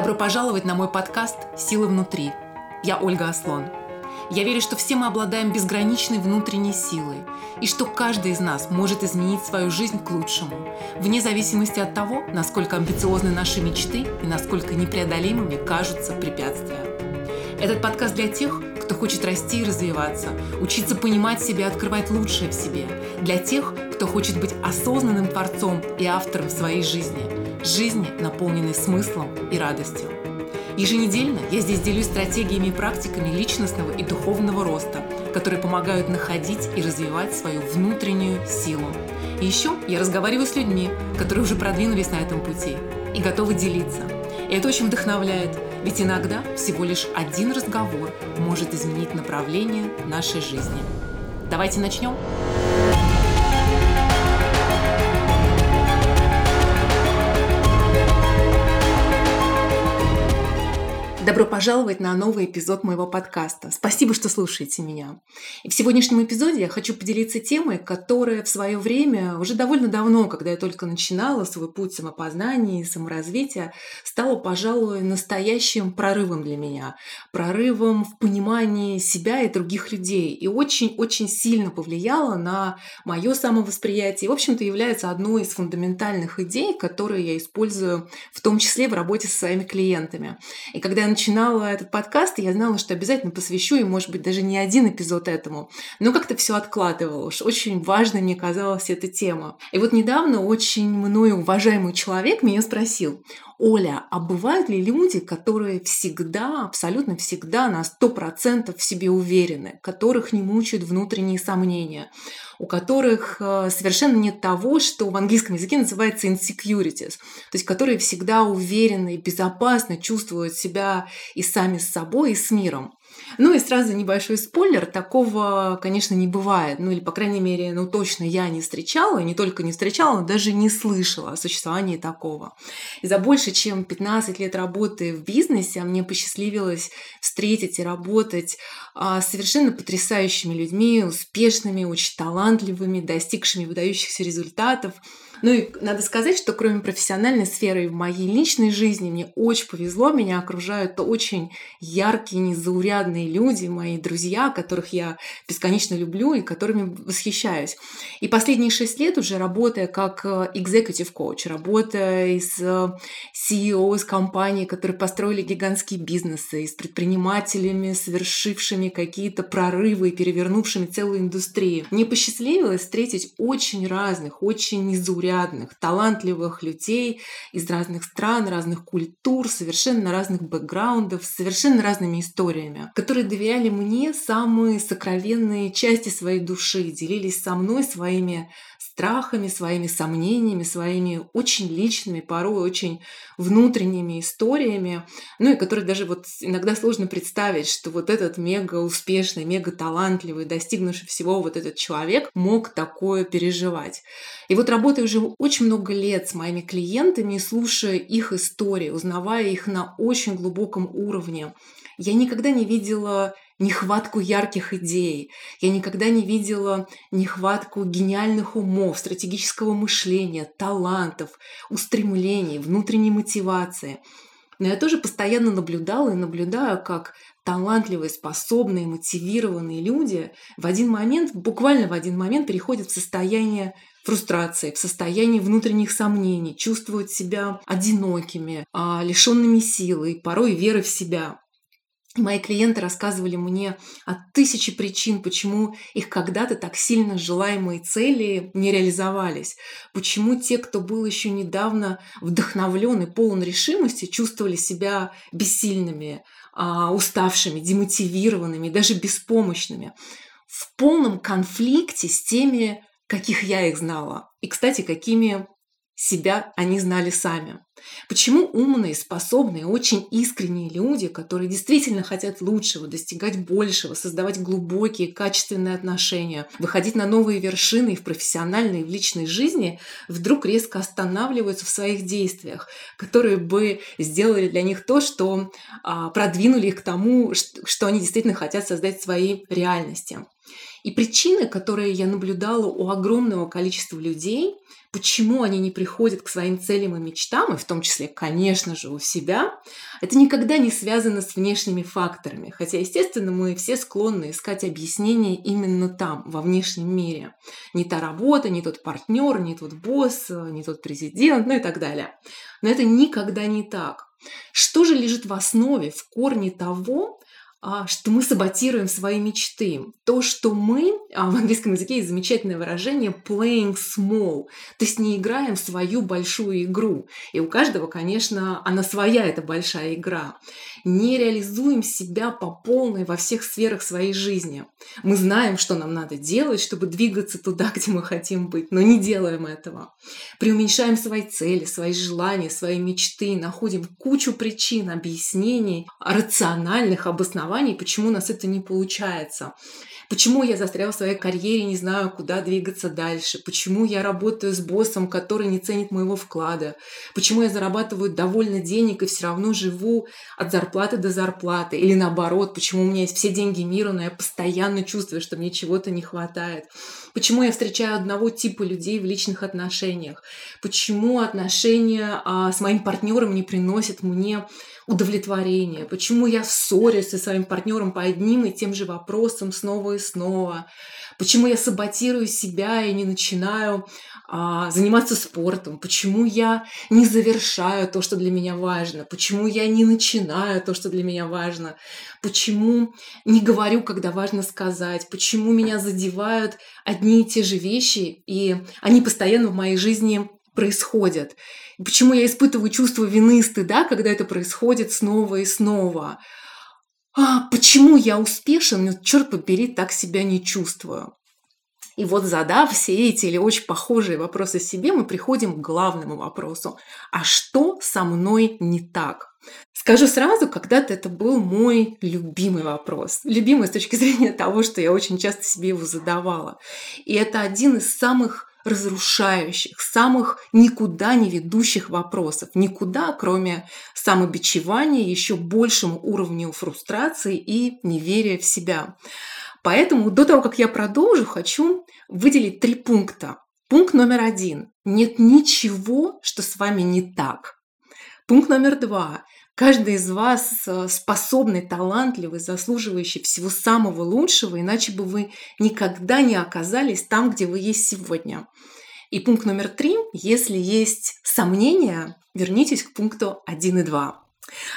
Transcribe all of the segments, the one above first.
Добро пожаловать на мой подкаст «Сила внутри». Я Ольга Аслон. Я верю, что все мы обладаем безграничной внутренней силой, и что каждый из нас может изменить свою жизнь к лучшему, вне зависимости от того, насколько амбициозны наши мечты и насколько непреодолимыми кажутся препятствия. Этот подкаст для тех, кто хочет расти и развиваться, учиться понимать себя открывать лучшее в себе, для тех, кто хочет быть осознанным творцом и автором своей жизни – жизни, наполненной смыслом и радостью. Еженедельно я здесь делюсь стратегиями и практиками личностного и духовного роста, которые помогают находить и развивать свою внутреннюю силу. И еще я разговариваю с людьми, которые уже продвинулись на этом пути и готовы делиться. И это очень вдохновляет, ведь иногда всего лишь один разговор может изменить направление нашей жизни. Давайте начнем. Добро пожаловать на новый эпизод моего подкаста. Спасибо, что слушаете меня. И в сегодняшнем эпизоде я хочу поделиться темой, которая в свое время, уже довольно давно, когда я только начинала свой путь самопознания и саморазвития, стала, пожалуй, настоящим прорывом для меня. Прорывом в понимании себя и других людей. И очень-очень сильно повлияла на мое самовосприятие. И, в общем-то, является одной из фундаментальных идей, которые я использую в том числе в работе со своими клиентами. И когда я начинала этот подкаст, я знала, что обязательно посвящу, и, может быть, даже не один эпизод этому. Но как-то все откладывала. Уж очень важной мне казалась эта тема. И вот недавно очень мною уважаемый человек меня спросил, Оля, а бывают ли люди, которые всегда, абсолютно всегда на 100% в себе уверены, которых не мучают внутренние сомнения, у которых э, совершенно нет того, что в английском языке называется insecurities, то есть которые всегда уверены и безопасно чувствуют себя и сами с собой, и с миром. Ну и сразу небольшой спойлер, такого, конечно, не бывает. Ну или, по крайней мере, ну точно я не встречала, не только не встречала, но даже не слышала о существовании такого. И за больше чем 15 лет работы в бизнесе мне посчастливилось встретить и работать совершенно потрясающими людьми, успешными, очень талантливыми, достигшими выдающихся результатов – ну и надо сказать, что кроме профессиональной сферы в моей личной жизни мне очень повезло, меня окружают очень яркие, незаурядные люди, мои друзья, которых я бесконечно люблю и которыми восхищаюсь. И последние шесть лет уже работая как э, executive coach, работая с э, CEO из компаний, которые построили гигантские бизнесы, с предпринимателями, совершившими какие-то прорывы перевернувшими целую индустрию. Мне посчастливилось встретить очень разных, очень незаурядных талантливых людей из разных стран, разных культур, совершенно разных бэкграундов, с совершенно разными историями, которые доверяли мне самые сокровенные части своей души, делились со мной своими страхами, своими сомнениями, своими очень личными, порой очень внутренними историями, ну и которые даже вот иногда сложно представить, что вот этот мега успешный, мега талантливый, достигнувший всего вот этот человек мог такое переживать. И вот работая уже очень много лет с моими клиентами, слушая их истории, узнавая их на очень глубоком уровне, я никогда не видела нехватку ярких идей. Я никогда не видела нехватку гениальных умов, стратегического мышления, талантов, устремлений, внутренней мотивации. Но я тоже постоянно наблюдала и наблюдаю, как талантливые, способные, мотивированные люди в один момент, буквально в один момент переходят в состояние фрустрации, в состоянии внутренних сомнений, чувствуют себя одинокими, а, лишенными силы, порой веры в себя. Мои клиенты рассказывали мне о тысяче причин, почему их когда-то так сильно желаемые цели не реализовались. Почему те, кто был еще недавно вдохновлен и полон решимости, чувствовали себя бессильными, а, уставшими, демотивированными, даже беспомощными. В полном конфликте с теми, каких я их знала. И, кстати, какими себя они знали сами. Почему умные, способные, очень искренние люди, которые действительно хотят лучшего, достигать большего, создавать глубокие, качественные отношения, выходить на новые вершины и в профессиональной, и в личной жизни, вдруг резко останавливаются в своих действиях, которые бы сделали для них то, что а, продвинули их к тому, что они действительно хотят создать свои реальности. И причины, которые я наблюдала у огромного количества людей, почему они не приходят к своим целям и мечтам, и в том числе, конечно же, у себя, это никогда не связано с внешними факторами. Хотя, естественно, мы все склонны искать объяснения именно там, во внешнем мире. Не та работа, не тот партнер, не тот босс, не тот президент, ну и так далее. Но это никогда не так. Что же лежит в основе, в корне того, что мы саботируем свои мечты. То, что мы, а, в английском языке есть замечательное выражение playing small, то есть не играем в свою большую игру. И у каждого, конечно, она своя, эта большая игра. Не реализуем себя по полной во всех сферах своей жизни. Мы знаем, что нам надо делать, чтобы двигаться туда, где мы хотим быть, но не делаем этого. Преуменьшаем свои цели, свои желания, свои мечты, находим кучу причин, объяснений, рациональных обоснований оснований, почему у нас это не получается. Почему я застрял в своей карьере, не знаю, куда двигаться дальше? Почему я работаю с боссом, который не ценит моего вклада? Почему я зарабатываю довольно денег и все равно живу от зарплаты до зарплаты? Или наоборот, почему у меня есть все деньги мира, но я постоянно чувствую, что мне чего-то не хватает? Почему я встречаю одного типа людей в личных отношениях? Почему отношения а, с моим партнером не приносят мне удовлетворение, почему я ссорюсь со своим партнером по одним и тем же вопросам снова и снова, почему я саботирую себя и не начинаю а, заниматься спортом, почему я не завершаю то, что для меня важно, почему я не начинаю то, что для меня важно, почему не говорю, когда важно сказать, почему меня задевают одни и те же вещи, и они постоянно в моей жизни происходят. Почему я испытываю чувство вины и стыда, когда это происходит снова и снова? А, почему я успешен, но, черт побери, так себя не чувствую? И вот задав все эти или очень похожие вопросы себе, мы приходим к главному вопросу. А что со мной не так? Скажу сразу, когда-то это был мой любимый вопрос. Любимый с точки зрения того, что я очень часто себе его задавала. И это один из самых разрушающих, самых никуда не ведущих вопросов. Никуда, кроме самобичевания, еще большему уровню фрустрации и неверия в себя. Поэтому до того, как я продолжу, хочу выделить три пункта. Пункт номер один. Нет ничего, что с вами не так. Пункт номер два. Каждый из вас э, способный, талантливый, заслуживающий всего самого лучшего, иначе бы вы никогда не оказались там, где вы есть сегодня. И пункт номер три. Если есть сомнения, вернитесь к пункту 1 и 2.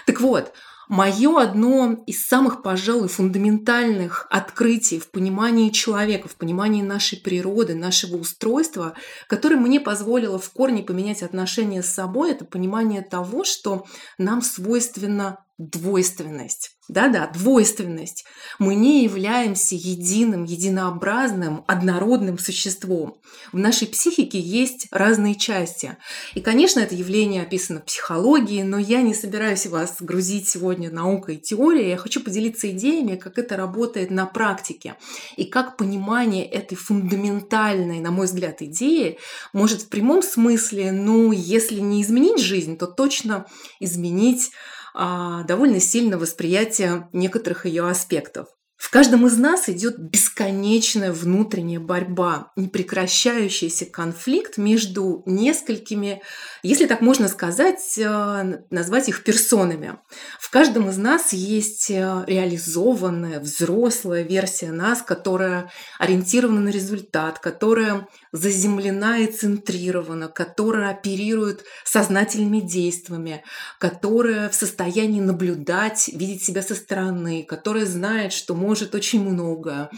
Так вот, Мое одно из самых, пожалуй, фундаментальных открытий в понимании человека, в понимании нашей природы, нашего устройства, которое мне позволило в корне поменять отношения с собой, это понимание того, что нам свойственно двойственность. Да-да, двойственность. Мы не являемся единым, единообразным, однородным существом. В нашей психике есть разные части. И, конечно, это явление описано в психологии, но я не собираюсь вас грузить сегодня наукой и теорией. Я хочу поделиться идеями, как это работает на практике. И как понимание этой фундаментальной, на мой взгляд, идеи может в прямом смысле, ну, если не изменить жизнь, то точно изменить довольно сильно восприятие некоторых ее аспектов. В каждом из нас идет бесконечная внутренняя борьба, непрекращающийся конфликт между несколькими, если так можно сказать, э, назвать их персонами. В каждом из нас есть э, реализованная, взрослая версия нас, которая ориентирована на результат, которая заземлена и центрирована, которая оперирует сознательными действиями, которая в состоянии наблюдать, видеть себя со стороны, которая знает, что может очень много,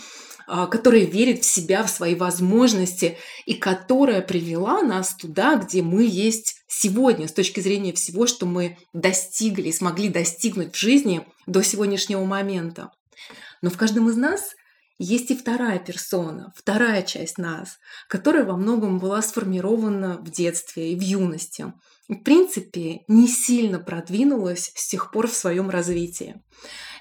а, которая верит в себя, в свои возможности и которая привела нас туда, где мы есть сегодня с точки зрения всего, что мы достигли и смогли достигнуть в жизни до сегодняшнего момента. Но в каждом из нас есть и вторая персона, вторая часть нас, которая во многом была сформирована в детстве и в юности. В принципе, не сильно продвинулась с тех пор в своем развитии.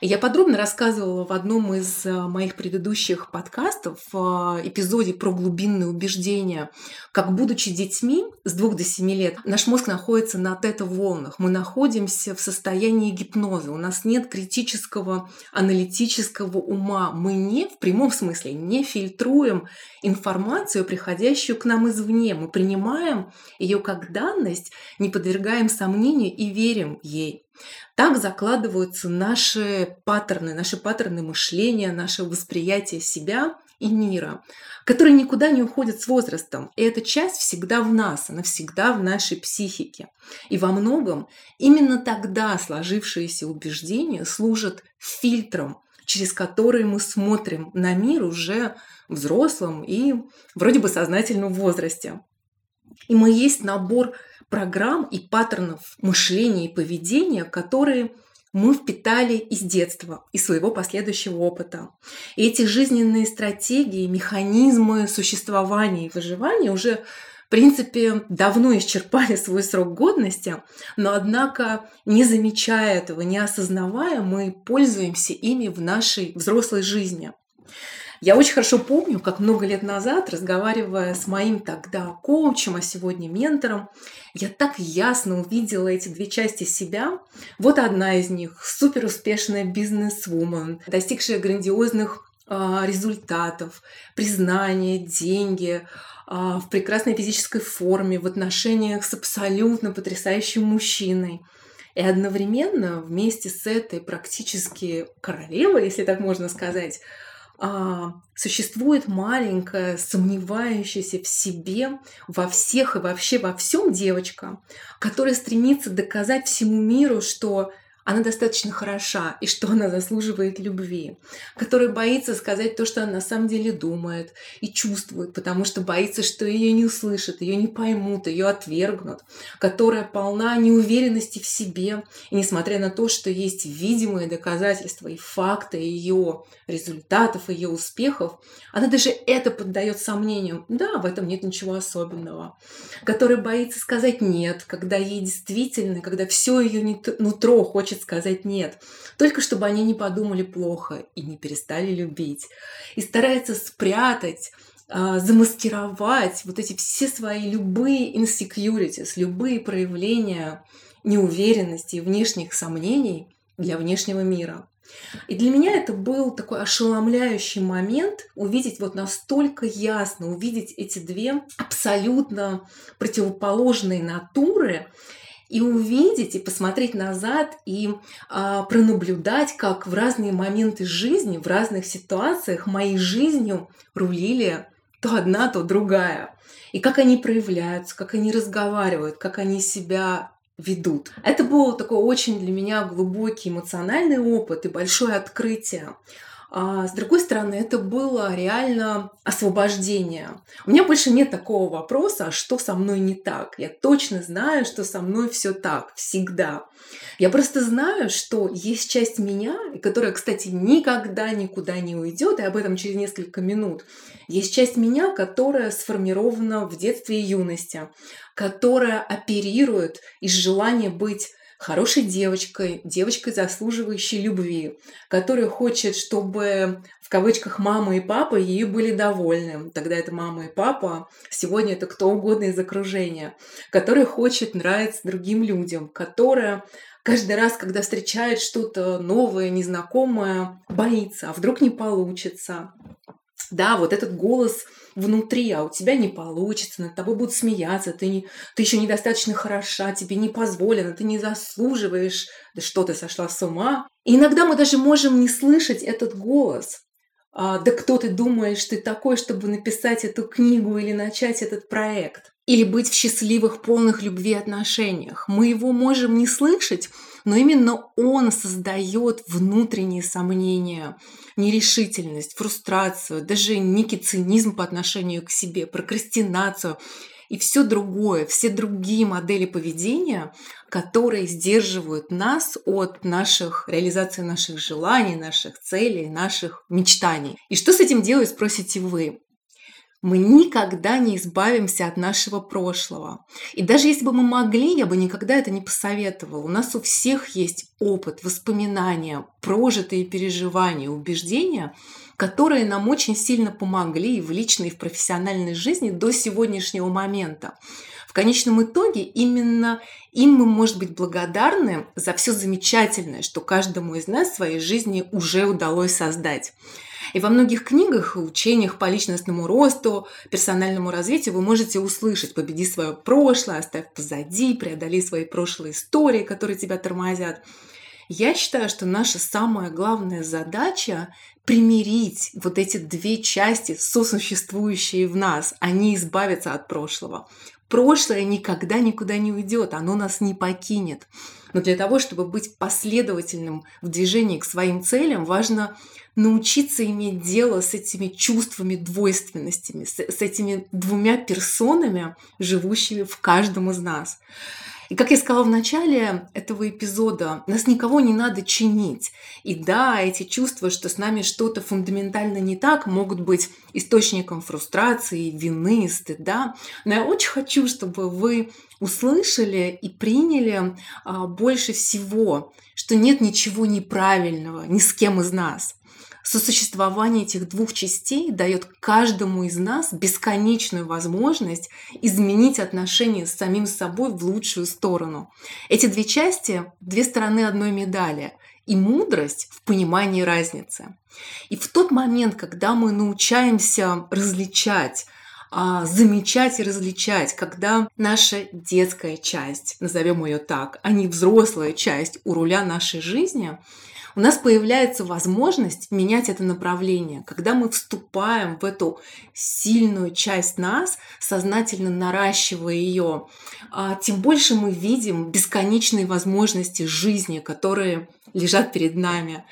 Я подробно рассказывала в одном из э, моих предыдущих подкастов, в э, эпизоде про глубинные убеждения, как, будучи детьми с 2 до 7 лет, наш мозг находится на тета-волнах. Мы находимся в состоянии гипноза. У нас нет критического, аналитического ума. Мы не, в прямом смысле, не фильтруем информацию, приходящую к нам извне. Мы принимаем ее как данность, не подвергаем сомнению и верим ей. Так закладываются наши паттерны, наши паттерны мышления, наше восприятие себя и мира, которые никуда не уходят с возрастом. И эта часть всегда в нас, она всегда в нашей психике. И во многом именно тогда сложившиеся убеждения служат фильтром, через который мы смотрим на мир уже взрослым и вроде бы сознательном возрасте. И мы есть набор программ и паттернов мышления и поведения, которые мы впитали из детства, из своего последующего опыта. И эти жизненные стратегии, механизмы существования и выживания уже в принципе, давно исчерпали свой срок годности, но, однако, не замечая этого, не осознавая, мы пользуемся ими в нашей взрослой жизни. Я очень хорошо помню, как много лет назад, разговаривая с моим тогда коучем, а сегодня ментором, я так ясно увидела эти две части себя. Вот одна из них – суперуспешная бизнес-вумен, достигшая грандиозных а, результатов, признания, деньги, а, в прекрасной физической форме, в отношениях с абсолютно потрясающим мужчиной. И одновременно вместе с этой практически королевой, если так можно сказать, а, существует маленькая, сомневающаяся в себе, во всех и вообще во всем девочка, которая стремится доказать всему миру, что она достаточно хороша и что она заслуживает любви, которая боится сказать то, что она на самом деле думает и чувствует, потому что боится, что ее не услышат, ее не поймут, ее отвергнут, которая полна неуверенности в себе, и несмотря на то, что есть видимые доказательства и факты ее результатов, ее успехов, она даже это поддает сомнению. Да, в этом нет ничего особенного. Которая боится сказать нет, когда ей действительно, когда все ее нутро хочет хочет сказать «нет», только чтобы они не подумали плохо и не перестали любить. И старается спрятать а, замаскировать вот эти все свои любые insecurities, любые проявления неуверенности и внешних сомнений для внешнего мира. И для меня это был такой ошеломляющий момент увидеть вот настолько ясно, увидеть эти две абсолютно противоположные натуры и увидеть, и посмотреть назад, и а, пронаблюдать, как в разные моменты жизни, в разных ситуациях моей жизнью рулили то одна, то другая. И как они проявляются, как они разговаривают, как они себя ведут. Это был такой очень для меня глубокий эмоциональный опыт и большое открытие. А с другой стороны, это было реально освобождение. У меня больше нет такого вопроса, что со мной не так. Я точно знаю, что со мной все так, всегда. Я просто знаю, что есть часть меня, которая, кстати, никогда никуда не уйдет, и об этом через несколько минут. Есть часть меня, которая сформирована в детстве и юности, которая оперирует из желания быть хорошей девочкой, девочкой, заслуживающей любви, которая хочет, чтобы в кавычках мама и папа ей были довольны. Тогда это мама и папа, сегодня это кто угодно из окружения, которая хочет нравиться другим людям, которая каждый раз, когда встречает что-то новое, незнакомое, боится, а вдруг не получится. Да, вот этот голос внутри, а у тебя не получится, над тобой будут смеяться, ты, не, ты еще недостаточно хороша, тебе не позволено, ты не заслуживаешь, да что ты сошла с ума. И иногда мы даже можем не слышать этот голос. А, да кто ты думаешь, ты такой, чтобы написать эту книгу или начать этот проект? Или быть в счастливых, полных любви отношениях. Мы его можем не слышать, но именно он создает внутренние сомнения, нерешительность, фрустрацию, даже некий цинизм по отношению к себе, прокрастинацию и все другое, все другие модели поведения, которые сдерживают нас от наших реализации наших желаний, наших целей, наших мечтаний. И что с этим делать, спросите вы? мы никогда не избавимся от нашего прошлого. И даже если бы мы могли, я бы никогда это не посоветовала. У нас у всех есть опыт, воспоминания, прожитые переживания, убеждения, которые нам очень сильно помогли и в личной, и в профессиональной жизни до сегодняшнего момента. В конечном итоге именно им мы, может быть, благодарны за все замечательное, что каждому из нас в своей жизни уже удалось создать. И во многих книгах, учениях по личностному росту, персональному развитию вы можете услышать «Победи свое прошлое», «Оставь позади», «Преодоли свои прошлые истории, которые тебя тормозят». Я считаю, что наша самая главная задача примирить вот эти две части, сосуществующие в нас, не избавиться от прошлого. Прошлое никогда никуда не уйдет, оно нас не покинет. Но для того, чтобы быть последовательным в движении к своим целям, важно научиться иметь дело с этими чувствами двойственностями, с, с этими двумя персонами, живущими в каждом из нас. И как я сказала в начале этого эпизода, нас никого не надо чинить. И да, эти чувства, что с нами что-то фундаментально не так, могут быть источником фрустрации, вины, стыда. Но я очень хочу, чтобы вы услышали и приняли а, больше всего, что нет ничего неправильного ни с кем из нас. Сосуществование этих двух частей дает каждому из нас бесконечную возможность изменить отношения с самим собой в лучшую сторону. Эти две части – две стороны одной медали и мудрость в понимании разницы. И в тот момент, когда мы научаемся различать а, замечать и различать, когда наша детская часть, назовем ее так, а не взрослая часть у руля нашей жизни, у нас появляется возможность менять это направление. Когда мы вступаем в эту сильную часть нас, сознательно наращивая ее, а, тем больше мы видим бесконечные возможности жизни, которые лежат перед нами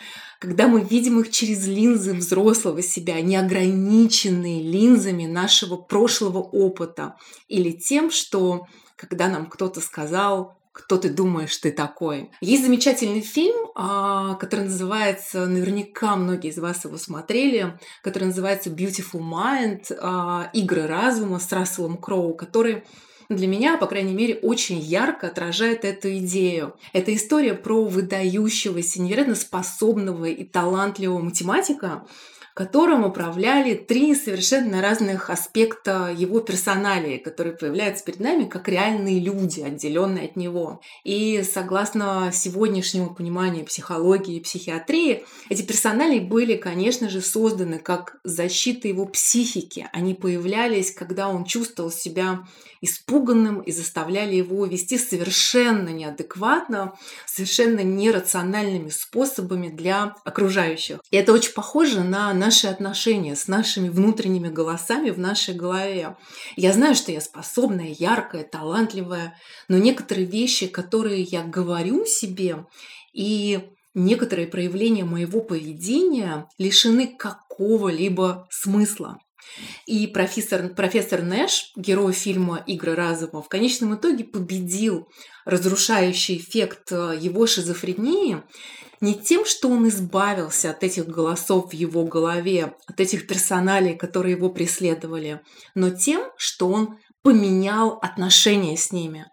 когда мы видим их через линзы взрослого себя, не ограниченные линзами нашего прошлого опыта или тем, что когда нам кто-то сказал, кто ты думаешь, ты такой. Есть замечательный фильм, а, который называется, наверняка многие из вас его смотрели, который называется Beautiful Mind, а, игры разума с Расселом Кроу, который для меня, по крайней мере, очень ярко отражает эту идею. Это история про выдающегося, невероятно способного и талантливого математика, которым управляли три совершенно разных аспекта его персоналии, которые появляются перед нами как реальные люди, отделенные от него. И согласно сегодняшнему пониманию психологии и психиатрии, эти персоналии были, конечно же, созданы как защита его психики. Они появлялись, когда он чувствовал себя испуганным и заставляли его вести совершенно неадекватно, совершенно нерациональными способами для окружающих. И это очень похоже на наши отношения с нашими внутренними голосами в нашей голове. Я знаю, что я способная, яркая, талантливая, но некоторые вещи, которые я говорю себе, и некоторые проявления моего поведения лишены какого-либо смысла. И профессор, профессор Нэш, герой фильма «Игры разума», в конечном итоге победил разрушающий эффект э, его шизофрении не тем, что он избавился от этих голосов в его голове, от этих персоналей, которые его преследовали, но тем, что он поменял отношения с ними.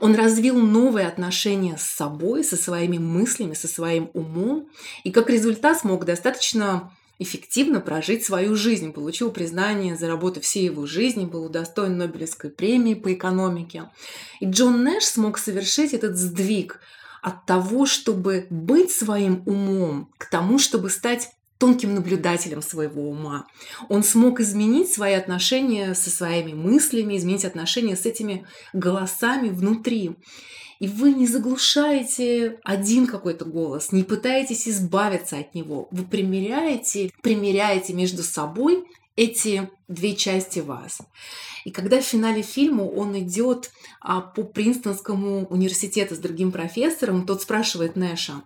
Он развил новые отношения с собой, со своими мыслями, со своим умом, и как результат смог достаточно эффективно прожить свою жизнь, получил признание за работу всей его жизни, был удостоен Нобелевской премии по экономике. И Джон Нэш смог совершить этот сдвиг от того, чтобы быть своим умом, к тому, чтобы стать тонким наблюдателем своего ума. Он смог изменить свои отношения со своими мыслями, изменить отношения с этими голосами внутри. И вы не заглушаете один какой-то голос, не пытаетесь избавиться от него. Вы примеряете, примеряете между собой эти две части вас. И когда в финале фильма он идет а, по Принстонскому университету с другим профессором, тот спрашивает Нэша,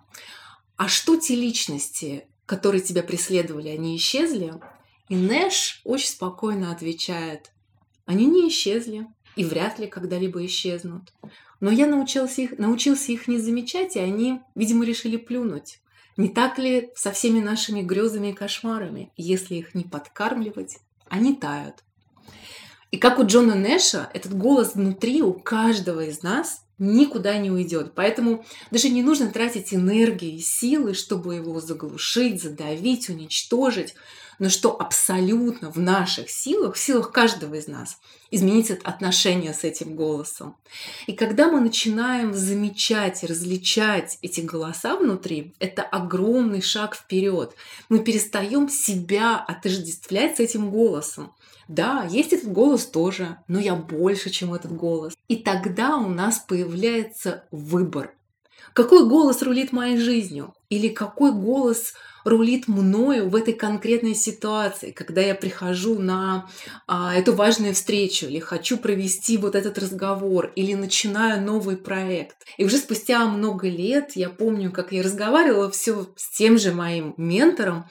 а что те личности, которые тебя преследовали, они исчезли? И Нэш очень спокойно отвечает, они не исчезли и вряд ли когда-либо исчезнут. Но я научился их, научился их не замечать, и они, видимо, решили плюнуть. Не так ли со всеми нашими грезами и кошмарами? Если их не подкармливать, они тают. И как у Джона Нэша, этот голос внутри у каждого из нас никуда не уйдет. Поэтому даже не нужно тратить энергии и силы, чтобы его заглушить, задавить, уничтожить. Но что абсолютно в наших силах, в силах каждого из нас, изменить отношения с этим голосом. И когда мы начинаем замечать различать эти голоса внутри, это огромный шаг вперед. Мы перестаем себя отождествлять с этим голосом. Да, есть этот голос тоже, но я больше, чем этот голос. И тогда у нас появляется выбор. Какой голос рулит моей жизнью? Или какой голос рулит мною в этой конкретной ситуации, когда я прихожу на а, эту важную встречу, или хочу провести вот этот разговор, или начинаю новый проект. И уже спустя много лет я помню, как я разговаривала все с тем же моим ментором,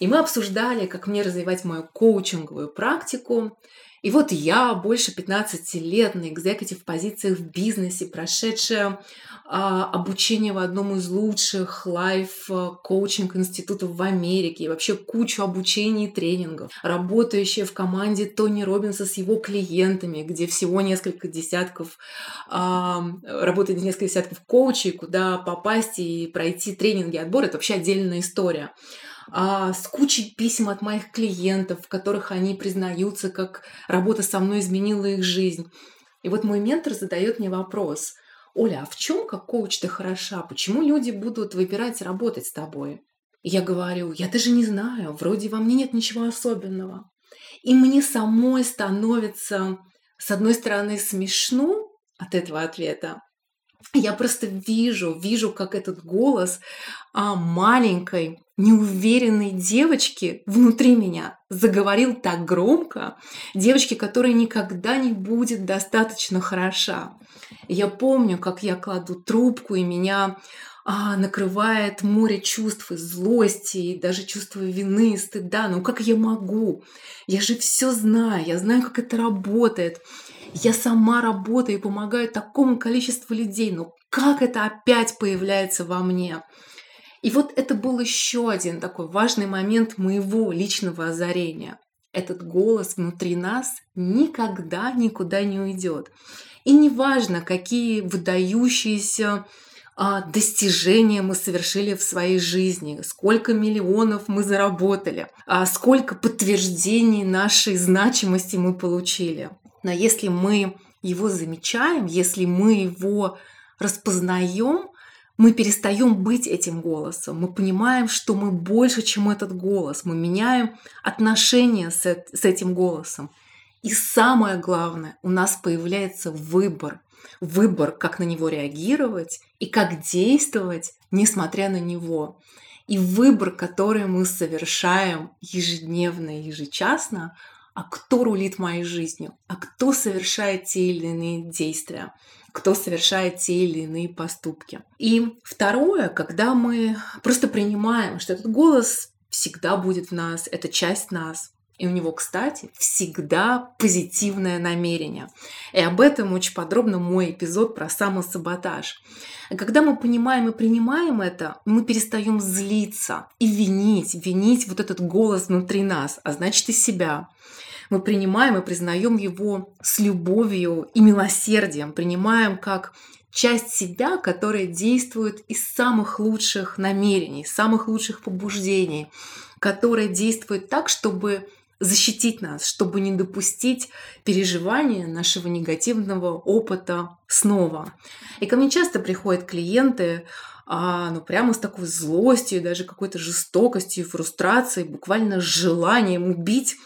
и мы обсуждали, как мне развивать мою коучинговую практику. И вот я, больше 15 лет на экзекутив позициях в бизнесе, прошедшая а, обучение в одном из лучших лайф-коучинг институтов в Америке, и вообще кучу обучений и тренингов, работающая в команде Тони Робинса с его клиентами, где всего несколько десятков, а, работает несколько десятков коучей, куда попасть и пройти тренинги, отбор, это вообще отдельная история а, с кучей писем от моих клиентов, в которых они признаются, как работа со мной изменила их жизнь. И вот мой ментор задает мне вопрос, Оля, а в чем как коуч ты хороша? Почему люди будут выбирать работать с тобой? Я говорю, я даже не знаю, вроде во мне нет ничего особенного. И мне самой становится, с одной стороны, смешно от этого ответа, я просто вижу, вижу, как этот голос а, маленькой, неуверенной девочки внутри меня заговорил так громко, девочки, которая никогда не будет достаточно хороша. Я помню, как я кладу трубку, и меня а, накрывает море чувств и злости, и даже чувство вины, и стыда. Ну как я могу? Я же все знаю, я знаю, как это работает. Я сама работаю и помогаю такому количеству людей. Но как это опять появляется во мне? И вот это был еще один такой важный момент моего личного озарения. Этот голос внутри нас никогда никуда не уйдет. И неважно, какие выдающиеся а, достижения мы совершили в своей жизни, сколько миллионов мы заработали, а сколько подтверждений нашей значимости мы получили. Но если мы его замечаем, если мы его распознаем, мы перестаем быть этим голосом, мы понимаем, что мы больше, чем этот голос, мы меняем отношения с, этим голосом. И самое главное, у нас появляется выбор. Выбор, как на него реагировать и как действовать, несмотря на него. И выбор, который мы совершаем ежедневно и ежечасно, а кто рулит моей жизнью, а кто совершает те или иные действия, кто совершает те или иные поступки. И второе, когда мы просто принимаем, что этот голос всегда будет в нас, это часть нас, и у него, кстати, всегда позитивное намерение. И об этом очень подробно мой эпизод про самосаботаж. Когда мы понимаем и принимаем это, мы перестаем злиться и винить, винить вот этот голос внутри нас, а значит и себя мы принимаем и признаем его с любовью и милосердием, принимаем как часть себя, которая действует из самых лучших намерений, самых лучших побуждений, которая действует так, чтобы защитить нас, чтобы не допустить переживания нашего негативного опыта снова. И ко мне часто приходят клиенты, а, ну прямо с такой злостью, даже какой-то жестокостью, фрустрацией, буквально желанием убить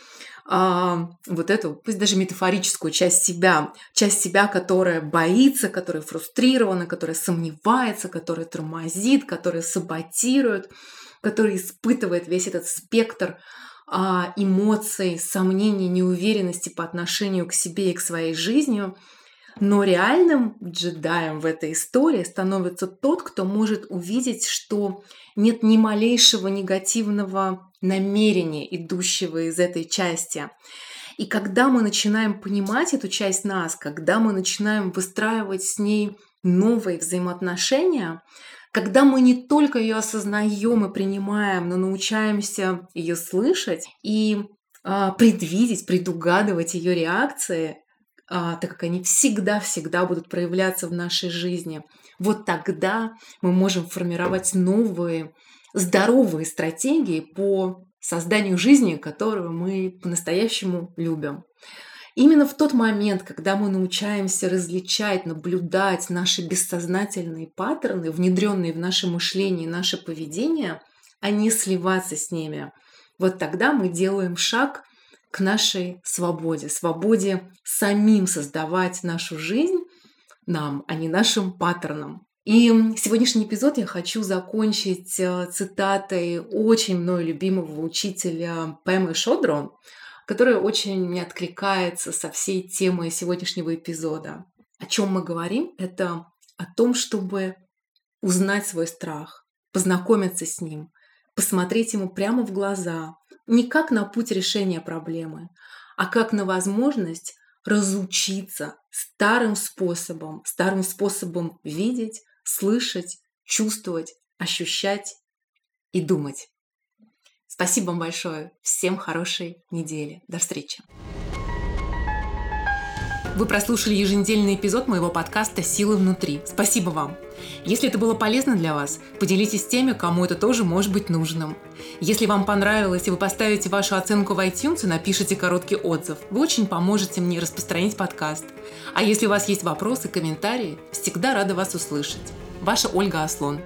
а, вот эту, пусть даже метафорическую часть себя, часть себя, которая боится, которая фрустрирована, которая сомневается, которая тормозит, которая саботирует, которая испытывает весь этот спектр а, эмоций, сомнений, неуверенности по отношению к себе и к своей жизни. Но реальным джедаем в этой истории становится тот, кто может увидеть, что нет ни малейшего негативного намерения, идущего из этой части. И когда мы начинаем понимать эту часть нас, когда мы начинаем выстраивать с ней новые взаимоотношения, когда мы не только ее осознаем и принимаем, но научаемся ее слышать и а, предвидеть, предугадывать ее реакции, так как они всегда-всегда будут проявляться в нашей жизни. Вот тогда мы можем формировать новые здоровые стратегии по созданию жизни, которую мы по-настоящему любим. Именно в тот момент, когда мы научаемся различать, наблюдать наши бессознательные паттерны, внедренные в наше мышление, наше поведение, а не сливаться с ними, вот тогда мы делаем шаг к нашей свободе, свободе самим создавать нашу жизнь нам, а не нашим паттернам. И сегодняшний эпизод я хочу закончить э, цитатой очень мною любимого учителя Пэмы Шодрон, которая очень откликается со всей темой сегодняшнего эпизода. О чем мы говорим? Это о том, чтобы узнать свой страх, познакомиться с ним, посмотреть ему прямо в глаза, не как на путь решения проблемы, а как на возможность разучиться старым способом, старым способом видеть, слышать, чувствовать, ощущать и думать. Спасибо вам большое. Всем хорошей недели. До встречи. Вы прослушали еженедельный эпизод моего подкаста «Силы внутри». Спасибо вам. Если это было полезно для вас, поделитесь с теми, кому это тоже может быть нужным. Если вам понравилось и вы поставите вашу оценку в iTunes и напишите короткий отзыв, вы очень поможете мне распространить подкаст. А если у вас есть вопросы, комментарии, всегда рада вас услышать. Ваша Ольга Аслон.